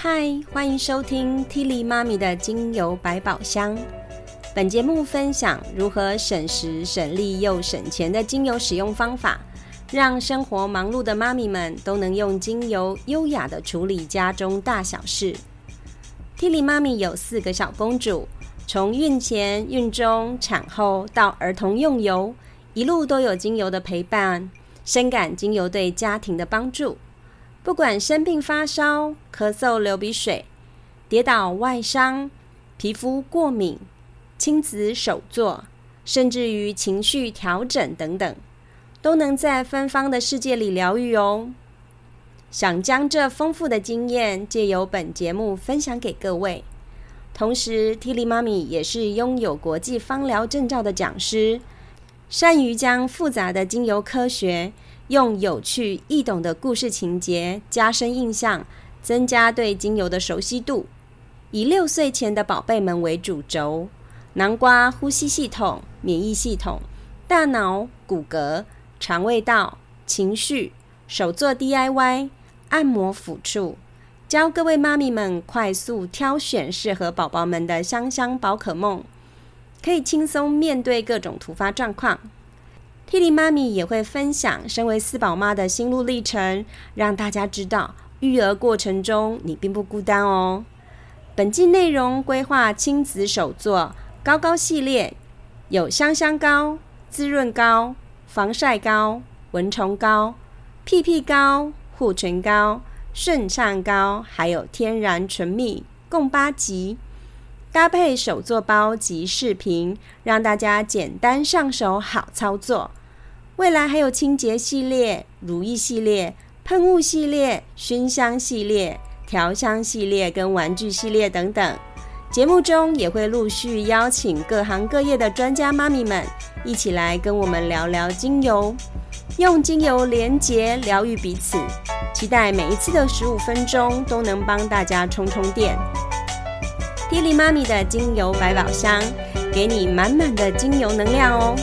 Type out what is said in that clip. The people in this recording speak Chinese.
嗨，欢迎收听 Tilly 妈咪的精油百宝箱。本节目分享如何省时省力又省钱的精油使用方法，让生活忙碌的妈咪们都能用精油优雅的处理家中大小事。Tilly 妈咪有四个小公主，从孕前、孕中、产后到儿童用油，一路都有精油的陪伴，深感精油对家庭的帮助。不管生病发烧、咳嗽、流鼻水、跌倒、外伤、皮肤过敏、亲子手作，甚至于情绪调整等等，都能在芬芳的世界里疗愈哦。想将这丰富的经验借由本节目分享给各位。同时，Tilly 妈咪也是拥有国际芳疗证照的讲师，善于将复杂的精油科学。用有趣易懂的故事情节加深印象，增加对精油的熟悉度。以六岁前的宝贝们为主轴，南瓜呼吸系统、免疫系统、大脑、骨骼、肠胃道、情绪、手作 DIY、按摩抚触，教各位妈咪们快速挑选适合宝宝们的香香宝可梦，可以轻松面对各种突发状况。Tilly 妈咪也会分享身为四宝妈的心路历程，让大家知道育儿过程中你并不孤单哦。本季内容规划亲子手作高高系列，有香香膏、滋润膏、防晒膏、蚊虫膏、屁屁膏、护唇膏、顺畅膏，还有天然唇蜜，共八集，搭配手作包及视频，让大家简单上手，好操作。未来还有清洁系列、如意系列、喷雾系列、熏香系列、调香系列跟玩具系列等等。节目中也会陆续邀请各行各业的专家妈咪们一起来跟我们聊聊精油，用精油连结疗愈彼此。期待每一次的十五分钟都能帮大家充充电。T i l y 妈咪的精油百宝箱，给你满满的精油能量哦。